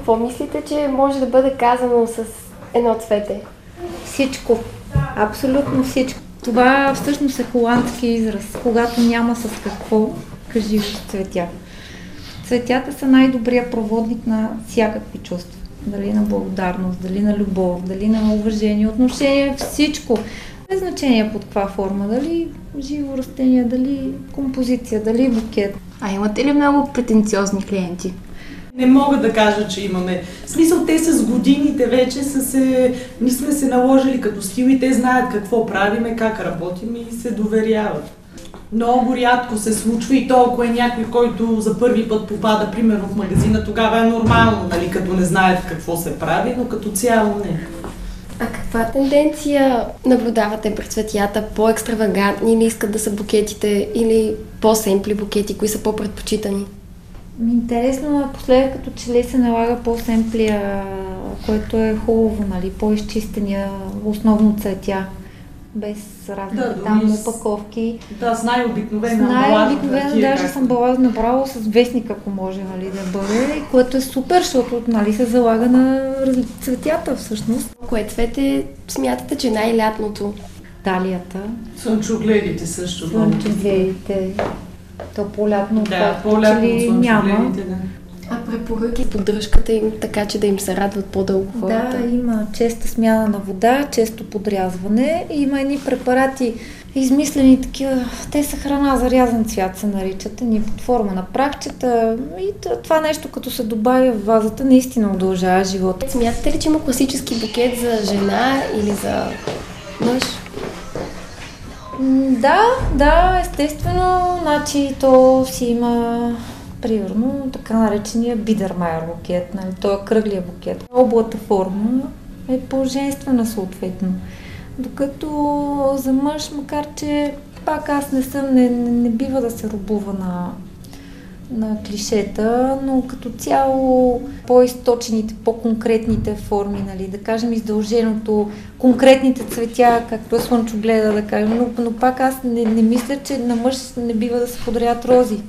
какво мислите, че може да бъде казано с едно цвете? Всичко. Абсолютно всичко. Това всъщност е холандски израз. Когато няма с какво, кажи цветя. Цветята са най-добрият проводник на всякакви чувства. Дали на благодарност, дали на любов, дали на уважение, отношение, всичко. Без значение под каква форма, дали живо растение, дали композиция, дали букет. А имате ли много претенциозни клиенти? Не мога да кажа, че имаме. В смисъл, те с годините вече са се, ние сме се наложили като стил и те знаят какво правиме, как работим и се доверяват. Много рядко се случва и то, ако е някой, който за първи път попада, примерно в магазина, тогава е нормално, нали, като не знаят какво се прави, но като цяло не. А каква тенденция наблюдавате при цветята? По-екстравагантни ли искат да са букетите или по-семпли букети? Кои са по-предпочитани? Интересно е последък като че ли се налага по-семплия, което е хубаво, нали, по-изчистения, основно цветя, без разни Да, там с- опаковки. Да, с най-обикновена Най-обикновено хартия, даже съм била направо с вестник, ако може нали, да бъде, и което е супер, защото нали, се залага на цветята всъщност. Кое цвете смятате, че е най-лятното? Талията, Слънчогледите също. много. То по-лятно, Да, по-лятно че ли няма. да. А препоръки поддръжката им, така че да им се радват по-дълго хората? Да, има честа смяна на вода, често подрязване. Има едни препарати, измислени такива, те са храна за рязан цвят се наричат, ни под форма на прахчета и това нещо като се добавя в вазата наистина удължава живота. Смятате ли, че има класически букет за жена или за мъж? Да, да, естествено, значи то си има примерно така наречения бидермайер букет, нали, той е кръглия букет. Облата форма е по-женствена съответно. Докато за мъж, макар че пак аз не съм, не, не, не бива да се рубува на, на клишета, но като цяло по-източените, по-конкретните форми, нали, да кажем издълженото, конкретните цветя, както е слънчогледа, да кажем, но, но пак аз не, не мисля, че на мъж не бива да се подарят рози.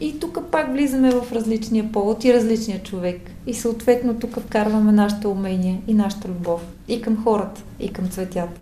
И тук пак влизаме в различния повод и различния човек. И съответно тук вкарваме нашите умения и нашата любов. И към хората, и към цветята.